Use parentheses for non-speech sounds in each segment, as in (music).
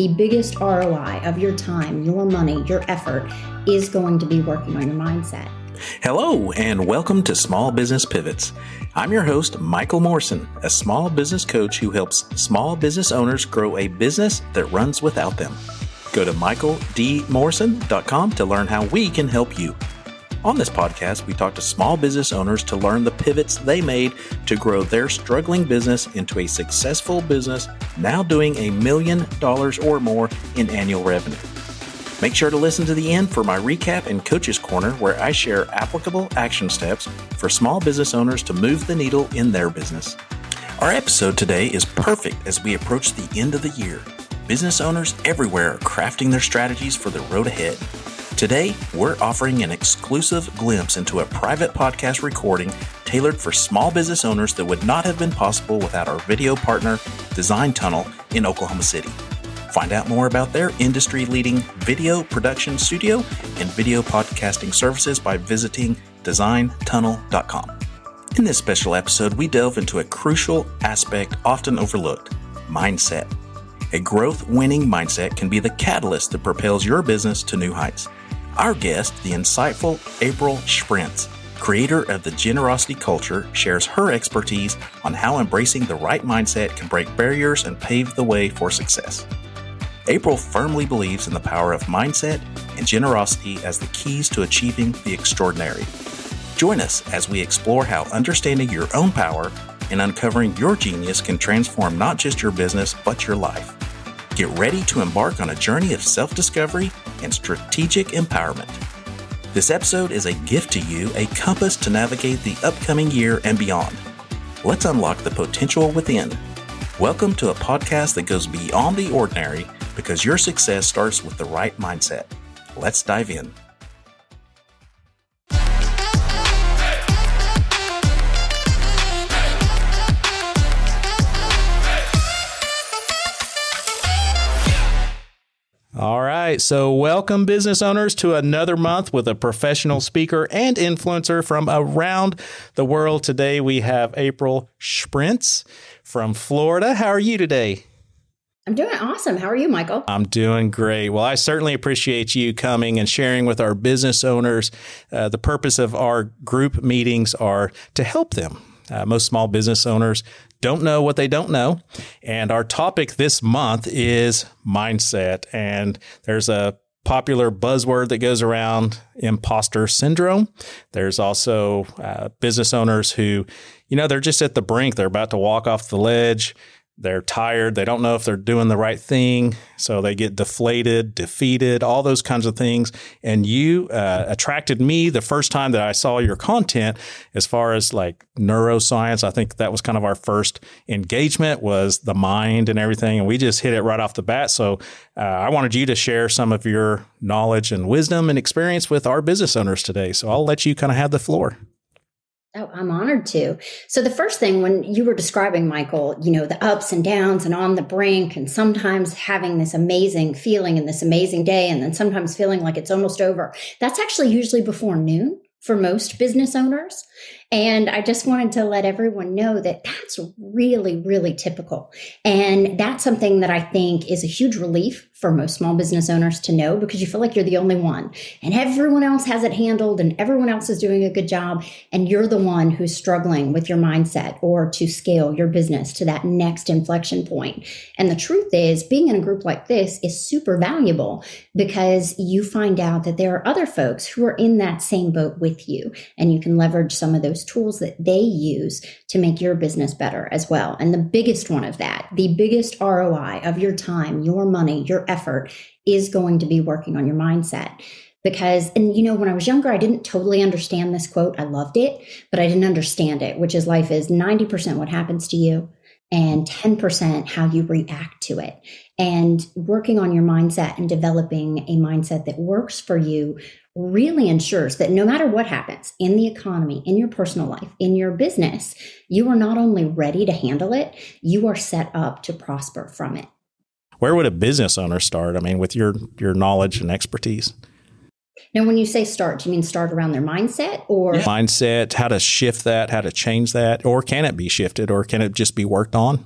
the biggest ROI of your time, your money, your effort is going to be working on your mindset. Hello, and welcome to Small Business Pivots. I'm your host, Michael Morrison, a small business coach who helps small business owners grow a business that runs without them. Go to michaeldmorrison.com to learn how we can help you. On this podcast, we talk to small business owners to learn the pivots they made to grow their struggling business into a successful business now doing a million dollars or more in annual revenue. Make sure to listen to the end for my recap and Coach's Corner, where I share applicable action steps for small business owners to move the needle in their business. Our episode today is perfect as we approach the end of the year. Business owners everywhere are crafting their strategies for the road ahead. Today, we're offering an exclusive glimpse into a private podcast recording tailored for small business owners that would not have been possible without our video partner, Design Tunnel, in Oklahoma City. Find out more about their industry leading video production studio and video podcasting services by visiting designtunnel.com. In this special episode, we delve into a crucial aspect often overlooked mindset. A growth winning mindset can be the catalyst that propels your business to new heights. Our guest, the insightful April Shprintz, creator of the generosity culture, shares her expertise on how embracing the right mindset can break barriers and pave the way for success. April firmly believes in the power of mindset and generosity as the keys to achieving the extraordinary. Join us as we explore how understanding your own power and uncovering your genius can transform not just your business, but your life. Get ready to embark on a journey of self discovery and strategic empowerment. This episode is a gift to you, a compass to navigate the upcoming year and beyond. Let's unlock the potential within. Welcome to a podcast that goes beyond the ordinary because your success starts with the right mindset. Let's dive in. All right. So, welcome, business owners, to another month with a professional speaker and influencer from around the world. Today, we have April Shprintz from Florida. How are you today? I'm doing awesome. How are you, Michael? I'm doing great. Well, I certainly appreciate you coming and sharing with our business owners. Uh, the purpose of our group meetings are to help them. Uh, most small business owners don't know what they don't know. And our topic this month is mindset. And there's a popular buzzword that goes around imposter syndrome. There's also uh, business owners who, you know, they're just at the brink. They're about to walk off the ledge they're tired. They don't know if they're doing the right thing. So they get deflated, defeated, all those kinds of things. And you uh, attracted me the first time that I saw your content as far as like neuroscience. I think that was kind of our first engagement was the mind and everything. And we just hit it right off the bat. So uh, I wanted you to share some of your knowledge and wisdom and experience with our business owners today. So I'll let you kind of have the floor. Oh, I'm honored to. So the first thing when you were describing Michael, you know, the ups and downs and on the brink and sometimes having this amazing feeling and this amazing day and then sometimes feeling like it's almost over. That's actually usually before noon for most business owners. And I just wanted to let everyone know that that's really, really typical. And that's something that I think is a huge relief for most small business owners to know because you feel like you're the only one and everyone else has it handled and everyone else is doing a good job. And you're the one who's struggling with your mindset or to scale your business to that next inflection point. And the truth is, being in a group like this is super valuable because you find out that there are other folks who are in that same boat with you and you can leverage some of those tools that they use to make your business better as well. And the biggest one of that, the biggest ROI of your time, your money, your effort is going to be working on your mindset. Because and you know when i was younger i didn't totally understand this quote. I loved it but i didn't understand it which is life is 90% what happens to you and 10% how you react to it and working on your mindset and developing a mindset that works for you really ensures that no matter what happens in the economy, in your personal life, in your business, you are not only ready to handle it, you are set up to prosper from it where would a business owner start? I mean, with your your knowledge and expertise. Now, when you say start, do you mean start around their mindset or yeah. mindset? How to shift that? How to change that? Or can it be shifted? Or can it just be worked on?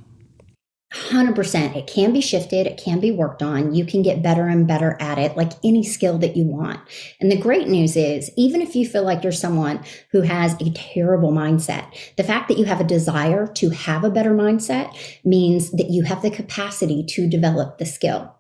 100% it can be shifted it can be worked on you can get better and better at it like any skill that you want and the great news is even if you feel like you're someone who has a terrible mindset the fact that you have a desire to have a better mindset means that you have the capacity to develop the skill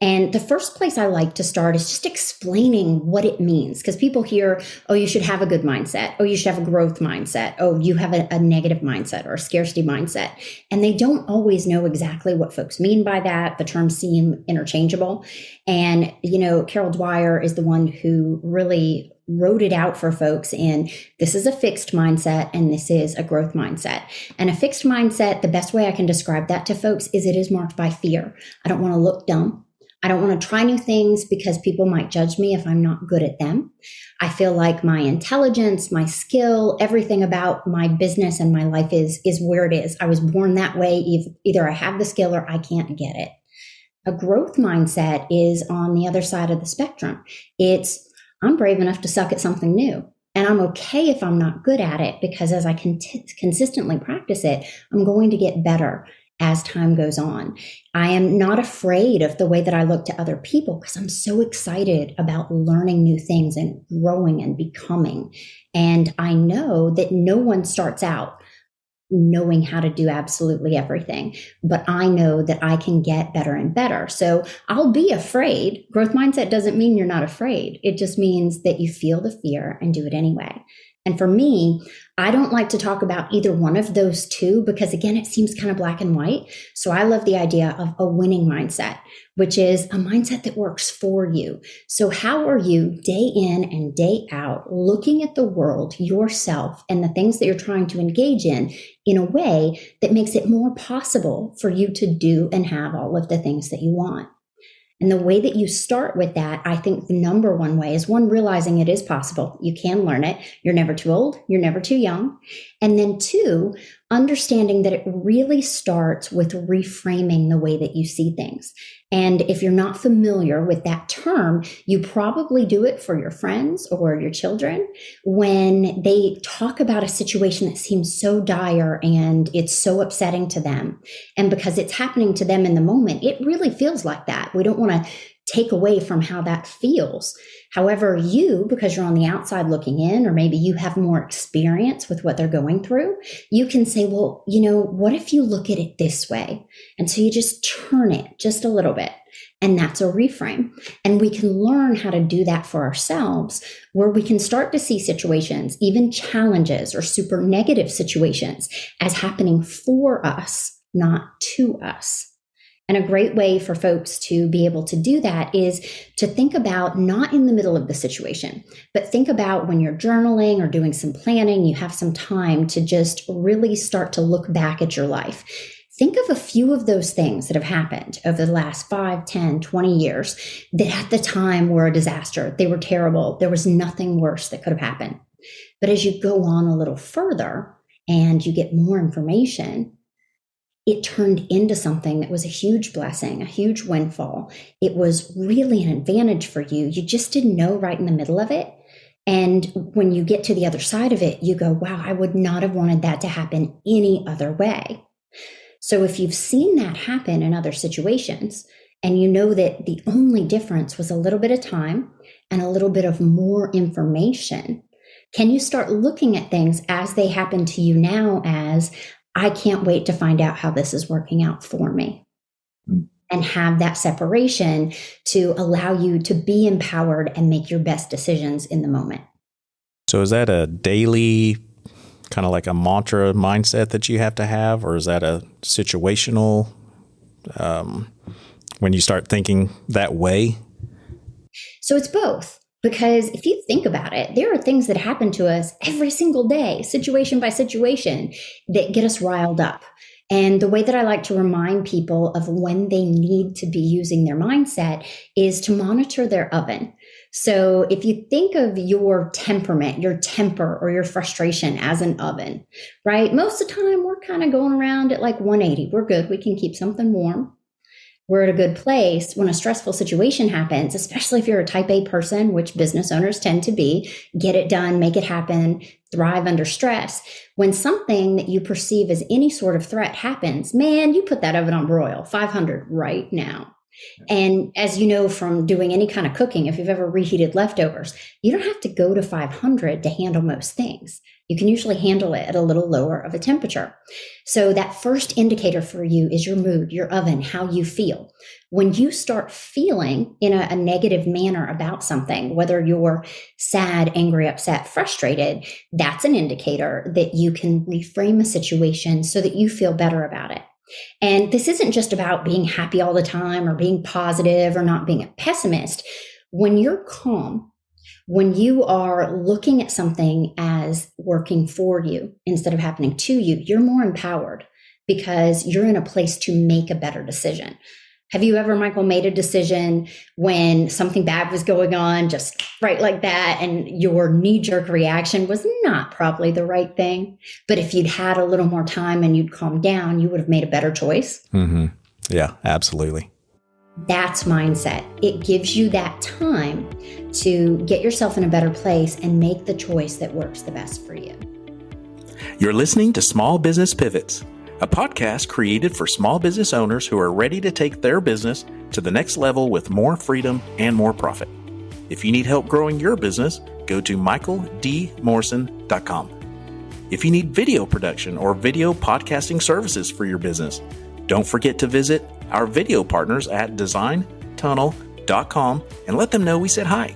and the first place I like to start is just explaining what it means because people hear, oh, you should have a good mindset. Oh, you should have a growth mindset. Oh, you have a, a, negative mindset or a scarcity mindset. And they don't always know exactly what folks mean by that. The terms seem interchangeable. And, you know, Carol Dweck is the one who really wrote it out for folks in this is a fixed mindset and this is a growth mindset. And a fixed mindset, the best way I can describe that to folks is it is marked by fear. I don't want to look dumb. I don't want to try new things because people might judge me if I'm not good at them. I feel like my intelligence, my skill, everything about my business and my life is is where it is. I was born that way. Either I have the skill or I can't get it. A growth mindset is on the other side of the spectrum. It's I'm brave enough to suck at something new. And I'm okay if I'm not good at it because as I can consistently practice it, I'm going to get better as time goes on. I am not afraid of the way that I look to other people because I'm so excited about learning new things and growing and becoming. And I know that no one starts out knowing how to do absolutely everything, but I know that I can get better and better. So I'll be afraid. Growth mindset doesn't mean you're not afraid. It just means that you feel the fear and do it anyway. And for me, I don't like to talk about either one of those two because, again, it seems kind of black and white. So I love the idea of a winning mindset, which is a mindset that works for you. So, how are you day in and day out looking at the world, yourself, and the things that you're trying to engage in in a way that makes it more possible for you to do and have all of the things that you want? And the way that you start with that, I think the number one way is one, realizing it is possible. You can learn it. You're never too old. You're never too young. And then two, understanding that it really starts with reframing the way that you see things. And if you're not familiar with that term, you probably do it for your friends or your children when they talk about a situation that seems so dire and it's so upsetting to them. And because it's happening to them in the moment, it really feels like that. We don't want to take away from how that feels. However, you, because you're on the outside looking in, or maybe you have more experience with what they're going through, you can say, well, you know, what if you look at it this way? And so you just turn it just a little bit. And that's a reframe. And we can learn how to do that for ourselves, where we can start to see situations, even challenges or super negative situations, as happening for us, not to us. And a great way for folks to be able to do that is to think about not in the middle of the situation, but think about when you're journaling or doing some planning, you have some time to just really start to look back at your life. Think of a few of those things that have happened over the last 5, 10, 20 years that at the time were a disaster. They were terrible. There was nothing worse that could have happened. But as you go on a little further and you get more information, it turned into something that was a huge blessing, a huge windfall. It was really an advantage for you. You just didn't know right in the middle of it. And when you get to the other side of it, you go, wow, I would not have wanted that to happen any other way. So if you've seen that happen in other situations, and you know that the only difference was a little bit of time and a little bit of more information, can you start looking at things as they happen to you now as I can't wait to find out how this is working out for me. Mm. And have that separation to allow you to be empowered and make your best decisions in the moment. So, is that a daily kind of like a mantra mindset that you have to have, or is that a situational um, when you start thinking that way? So, it's both. Because if you think about it, there are things that happen to us every single day, situation by situation, that get us riled up. And the way that I like to remind people of when they need to be using their mindset is to monitor their oven. So if you think of your temperament, your temper, or your frustration as an oven, right? Most of the time, we're kind of going around at like 180. We're good. We can keep something warm. We're at a good place when a stressful situation happens, especially if you're a type A person, which business owners tend to be, get it done, make it happen, thrive under stress. When something that you perceive as any sort of threat happens, man, you put that oven on broil 500 right now. And as you know from doing any kind of cooking, if you've ever reheated leftovers, you don't have to go to 500 to handle most things. You can usually handle it at a little lower of a temperature. So that first indicator for you is your mood, your oven, how you feel. When you start feeling in a, a negative manner about something, whether you're sad, angry, upset, frustrated, that's an indicator that you can reframe a situation so that you feel better about it. And this isn't just about being happy all the time or being positive or not being a pessimist. When you're calm, when you are looking at something as working for you instead of happening to you, you're more empowered because you're in a place to make a better decision. Have you ever, Michael, made a decision when something bad was going on, just right like that, and your knee jerk reaction was not probably the right thing? But if you'd had a little more time and you'd calmed down, you would have made a better choice. Mm-hmm. Yeah, absolutely. That's mindset. It gives you that time to get yourself in a better place and make the choice that works the best for you. You're listening to Small Business Pivots, a podcast created for small business owners who are ready to take their business to the next level with more freedom and more profit. If you need help growing your business, go to michaeldmorrison.com. If you need video production or video podcasting services for your business, don't forget to visit our video partners at designtunnel.com and let them know we said hi.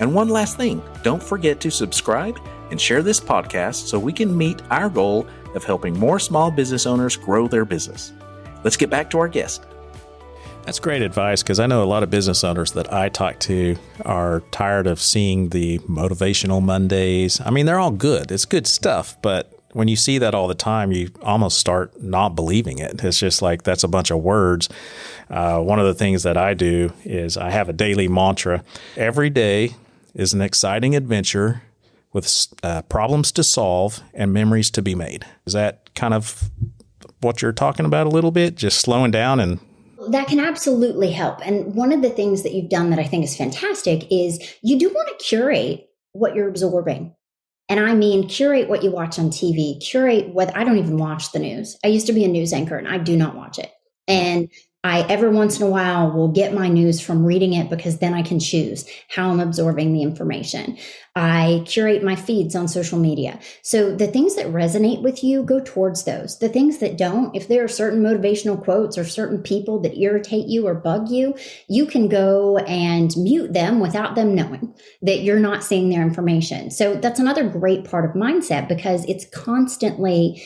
And one last thing don't forget to subscribe and share this podcast so we can meet our goal of helping more small business owners grow their business. Let's get back to our guest. That's great advice because I know a lot of business owners that I talk to are tired of seeing the motivational Mondays. I mean, they're all good, it's good stuff, but when you see that all the time, you almost start not believing it. It's just like that's a bunch of words. Uh, one of the things that I do is I have a daily mantra. Every day is an exciting adventure with uh, problems to solve and memories to be made. Is that kind of what you're talking about a little bit? Just slowing down and that can absolutely help. And one of the things that you've done that I think is fantastic is you do want to curate what you're absorbing. And I mean, curate what you watch on TV, curate what I don't even watch the news. I used to be a news anchor and I do not watch it. And I every once in a while will get my news from reading it because then I can choose how I'm absorbing the information. I curate my feeds on social media. So the things that resonate with you, go towards those. The things that don't, if there are certain motivational quotes or certain people that irritate you or bug you, you can go and mute them without them knowing that you're not seeing their information. So that's another great part of mindset because it's constantly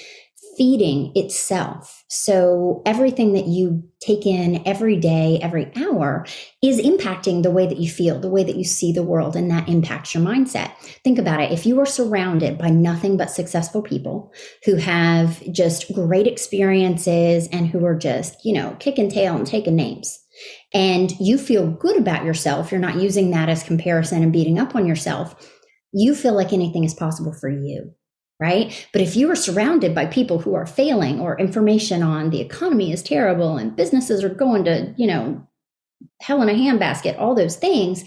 feeding itself. So everything that you take in every day, every hour is impacting the way that you feel, the way that you see the world, and that impacts your mindset. Think about it. If you are surrounded by nothing but successful people who have just great experiences and who are just, you know, kicking tail and taking names, and you feel good about yourself, you're not using that as comparison and beating up on yourself, you feel like anything is possible for you right? But if you are surrounded by people who are failing or information on the economy is terrible and businesses are going to, you know, hell in a handbasket, all those things,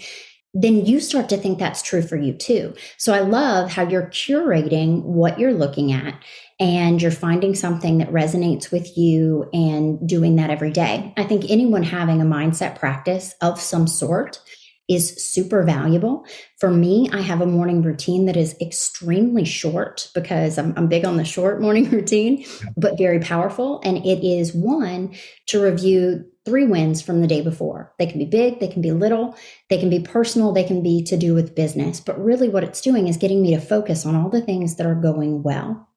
then you start to think that's true for you too. So I love how you're curating what you're looking at and you're finding something that resonates with you and doing that every day. I think anyone having a mindset practice of some sort is super valuable. For me, I have a morning routine that is extremely short because I'm, I'm, big on the short (laughs) morning routine, but very powerful. And it is one to review three wins from the day before. They can be big, they can be little, they can be personal, they can be to do with business. But really, what it's doing is getting me to focus on all the things that are going well.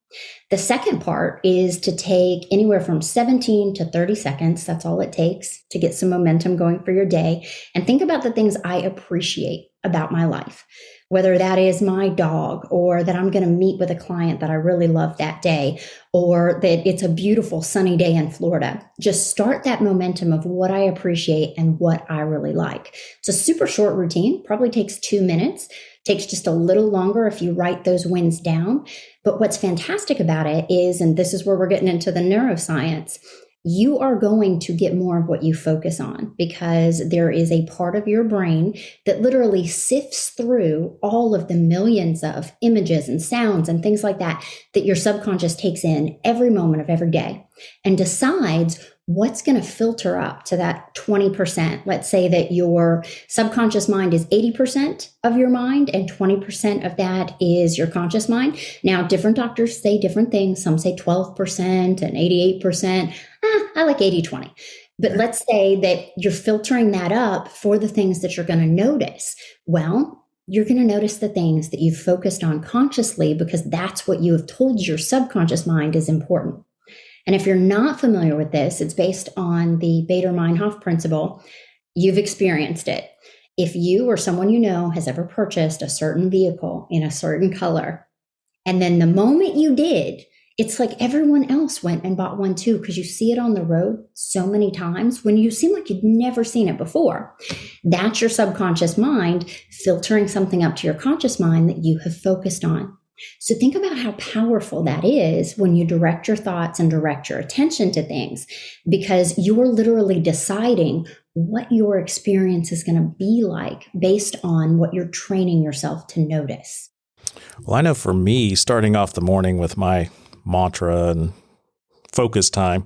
The second part is to take anywhere from 17 to 30 seconds. That's all it takes to get some momentum going for your day. And think about the things I appreciate about my life, whether that is my dog or that I'm going to meet with a client that I really love that day or that it's a beautiful sunny day in Florida. Just start that momentum of what I appreciate and what I really like. It's a super short routine, probably takes two minutes takes just a little longer if you write those wins down. But what's fantastic about it is, and this is where we're getting into the neuroscience, you are going to get more of what you focus on because there is a part of your brain that literally sifts through all of the millions of images and sounds and things like that that your subconscious takes in every moment of every day and decides what's going to filter up to that 20%. Let's say that your subconscious mind is 80% of your mind and 20% of that is your conscious mind. Now, different doctors say different things. Some say 12% and 88%. Ah, I like 80 20. But let's say that you're filtering that up for the things that you're going to notice. Well, you're going to notice the things that you've focused on consciously because that's what you have told your subconscious mind is important. And if you're not familiar with this, it's based on the Baader Meinhof principle. You've experienced it. If you or someone you know has ever purchased a certain vehicle in a certain color, and then the moment you did, it's like everyone else went and bought one too because you see it on the road so many times when you seem like you'd never seen it before. That's your subconscious mind filtering something up to your conscious mind that you have focused on. So think about how powerful that is when you direct your thoughts and direct your attention to things because you're literally deciding what your experience is going to be like based on what you're training yourself to notice. Well, I know for me, starting off the morning with my mantra and focus time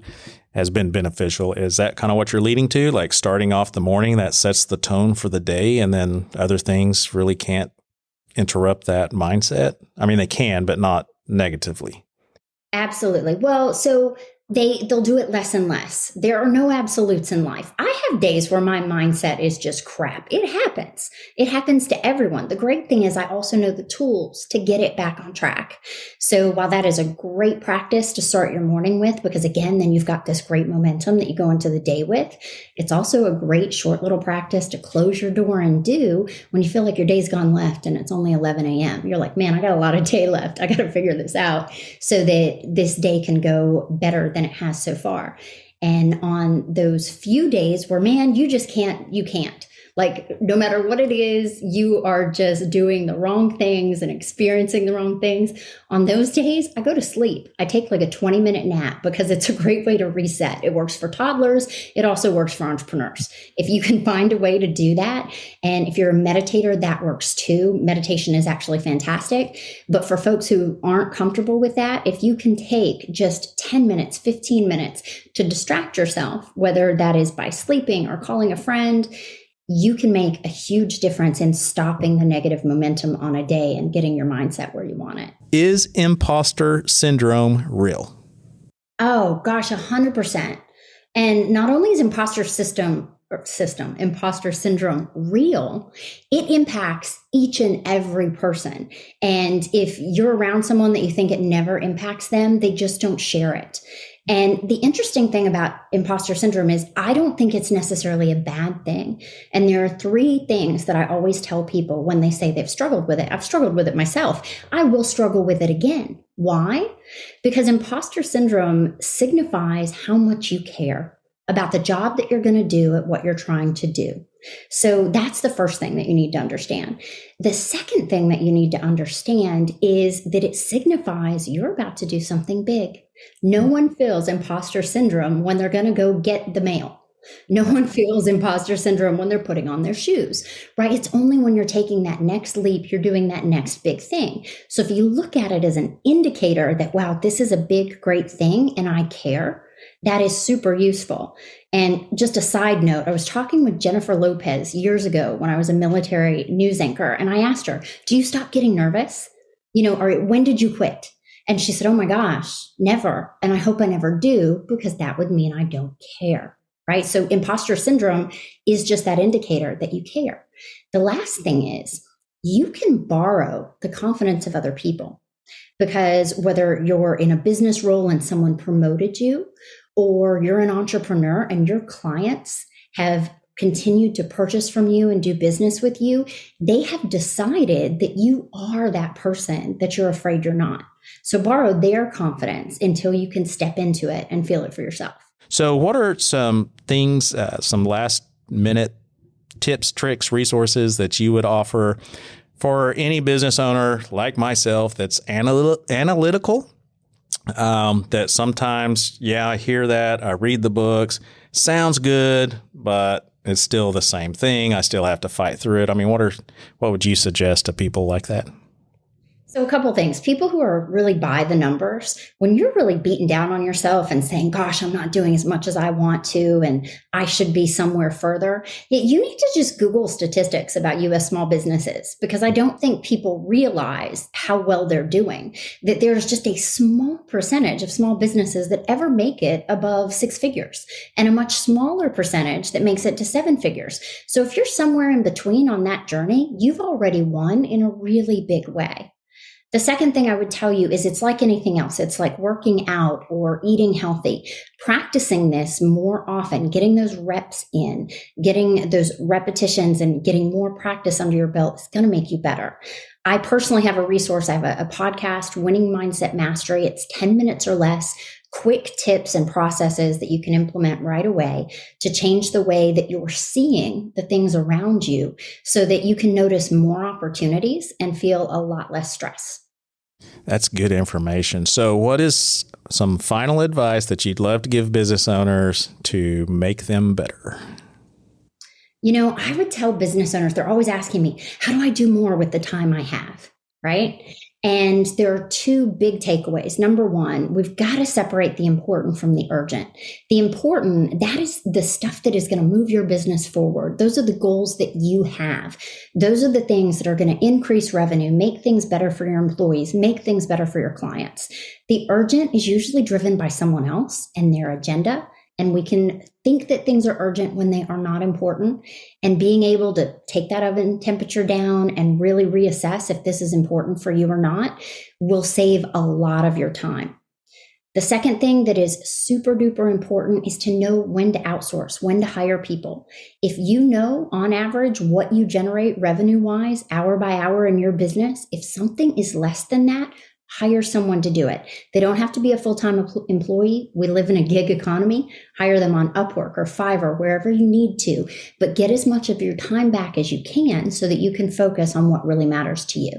has been beneficial. Is that kind of what you're leading to? Like starting off the morning that sets the tone for the day, and then other things really can't interrupt that mindset? I mean, they can, but not negatively. Absolutely. Well, so they they'll do it less and less. There are no absolutes in life. I have days where my mindset is just crap. It happens. It happens to everyone. The great thing is I also know the tools to get it back on track. So while that is a great practice to start your morning with because again then you've got this great momentum that you go into the day with, it's also a great short little practice to close your door and do when you feel like your day's gone left and it's only 11 a.m. You're like, man, I got a lot of (laughs) day left. I got to figure this out so that this day can go better than it has so far. And on those few days where, man, you just can't, you can't like, no matter what it is, you are just doing the wrong things and experiencing the wrong things. On those days, I go to sleep. I take like a 20 minute nap because it's a great way to reset. It works for toddlers, it also works for entrepreneurs. If you can find a way to do that, and if you're a meditator, that works too. Meditation is actually fantastic. But for folks who aren't comfortable with that, if you can take just 10 minutes, 15 minutes to distract yourself, whether that is by sleeping or calling a friend, you can make a huge difference in stopping the negative momentum on a day and getting your mindset where you want it. Is imposter syndrome real? Oh gosh, a hundred percent. And not only is imposter system system, imposter syndrome real, it impacts each and every person. And if you're around someone that you think it never impacts them, they just don't share it. And the interesting thing about imposter syndrome is I don't think it's necessarily a bad thing. And there are three things that I always tell people when they say they've struggled with it. I've struggled with it myself. I will struggle with it again. Why? Because imposter syndrome signifies how much you care about the job that you're going to do at what you're trying to do. So that's the first thing that you need to understand. The second thing that you need to understand is that it signifies you're about to do something big. No one feels imposter syndrome when they're going to go get the mail. No one feels imposter syndrome when they're putting on their shoes, right? It's only when you're taking that next leap, you're doing that next big thing. So if you look at it as an indicator that, wow, this is a big, great thing and I care, that is super useful. And just a side note, I was talking with Jennifer Lopez years ago when I was a military news anchor, and I asked her, Do you stop getting nervous? You know, or when did you quit? And she said, Oh my gosh, never. And I hope I never do because that would mean I don't care. Right. So imposter syndrome is just that indicator that you care. The last thing is you can borrow the confidence of other people because whether you're in a business role and someone promoted you or you're an entrepreneur and your clients have continued to purchase from you and do business with you, they have decided that you are that person that you're afraid you're not. So borrow their confidence until you can step into it and feel it for yourself. So, what are some things, uh, some last minute tips, tricks, resources that you would offer for any business owner like myself that's analytical um, that sometimes, yeah, I hear that, I read the books, sounds good, but it's still the same thing. I still have to fight through it. I mean, what are what would you suggest to people like that? So, a couple things. People who are really by the numbers, when you're really beaten down on yourself and saying, Gosh, I'm not doing as much as I want to, and I should be somewhere further, you need to just Google statistics about US small businesses because I don't think people realize how well they're doing. That there's just a small percentage of small businesses that ever make it above six figures and a much smaller percentage that makes it to seven figures. So, if you're somewhere in between on that journey, you've already won in a really big way. The second thing I would tell you is it's like anything else. It's like working out or eating healthy. Practicing this more often, getting those reps in, getting those repetitions and getting more practice under your belt is going to make you better. I personally have a resource. I have a, a podcast, Winning Mindset Mastery. It's 10 minutes or less quick tips and processes that you can implement right away to change the way that you're seeing the things around you so that you can notice more opportunities and feel a lot less stress. That's good information. So, what is some final advice that you'd love to give business owners to make them better? You know, I would tell business owners, they're always asking me, how do I do more with the time I have? Right. And there are two big takeaways. Number one, we've got to separate the important from the urgent. The important, that is the stuff that is going to move your business forward. Those are the goals that you have. Those are the things that are going to increase revenue, make things better for your employees, make things better for your clients. The urgent is usually driven by someone else and their agenda and we can think that things are urgent when they are not important and being able to take that oven temperature down and really reassess if this is important for you or not will save a lot of your time the second thing that is super duper important is to know when to outsource, when to hire people. If you know on average what you generate revenue wise, hour by hour in your business, if something is less than that, hire someone to do it. They don't have to be a full time employee. We live in a gig economy. Hire them on Upwork or Fiverr, wherever you need to, but get as much of your time back as you can so that you can focus on what really matters to you.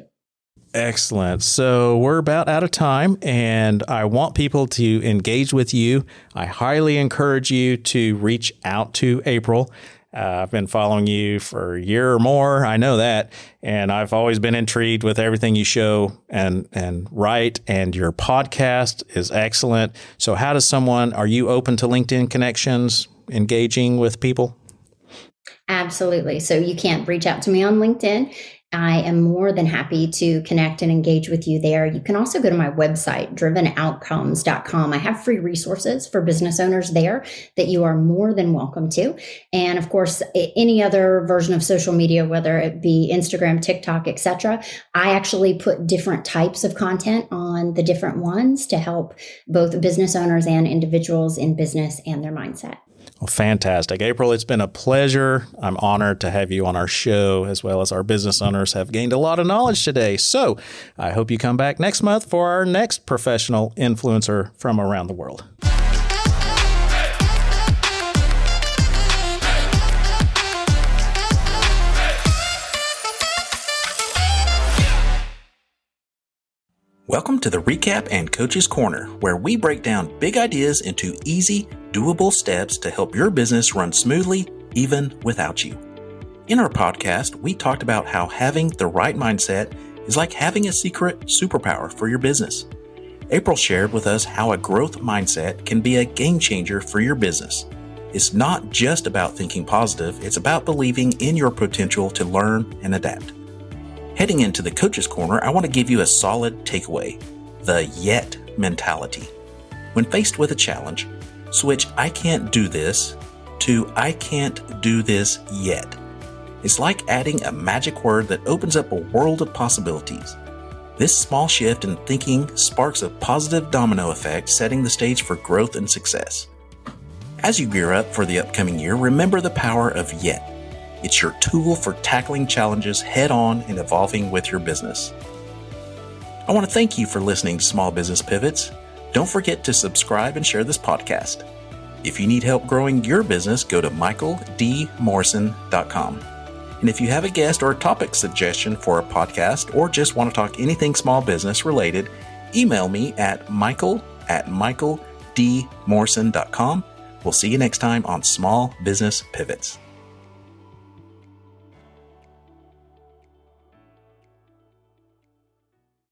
Excellent. So we're about out of time, and I want people to engage with you. I highly encourage you to reach out to April. Uh, I've been following you for a year or more. I know that, and I've always been intrigued with everything you show and and write. And your podcast is excellent. So, how does someone? Are you open to LinkedIn connections, engaging with people? Absolutely. So you can't reach out to me on LinkedIn. I am more than happy to connect and engage with you there. You can also go to my website, drivenoutcomes.com. I have free resources for business owners there that you are more than welcome to. And of course, any other version of social media, whether it be Instagram, TikTok, etc. I actually put different types of content on the different ones to help both business owners and individuals in business and their mindset. Well, fantastic. April, it's been a pleasure. I'm honored to have you on our show, as well as our business owners have gained a lot of knowledge today. So I hope you come back next month for our next professional influencer from around the world. Welcome to the Recap and Coaches Corner, where we break down big ideas into easy, doable steps to help your business run smoothly, even without you. In our podcast, we talked about how having the right mindset is like having a secret superpower for your business. April shared with us how a growth mindset can be a game changer for your business. It's not just about thinking positive, it's about believing in your potential to learn and adapt. Heading into the coach's corner, I want to give you a solid takeaway the yet mentality. When faced with a challenge, switch I can't do this to I can't do this yet. It's like adding a magic word that opens up a world of possibilities. This small shift in thinking sparks a positive domino effect, setting the stage for growth and success. As you gear up for the upcoming year, remember the power of yet. It's your tool for tackling challenges head on and evolving with your business. I want to thank you for listening to Small Business Pivots. Don't forget to subscribe and share this podcast. If you need help growing your business, go to michaeldmorrison.com. And if you have a guest or a topic suggestion for a podcast or just want to talk anything small business related, email me at michael at michaeldmorrison.com. We'll see you next time on Small Business Pivots.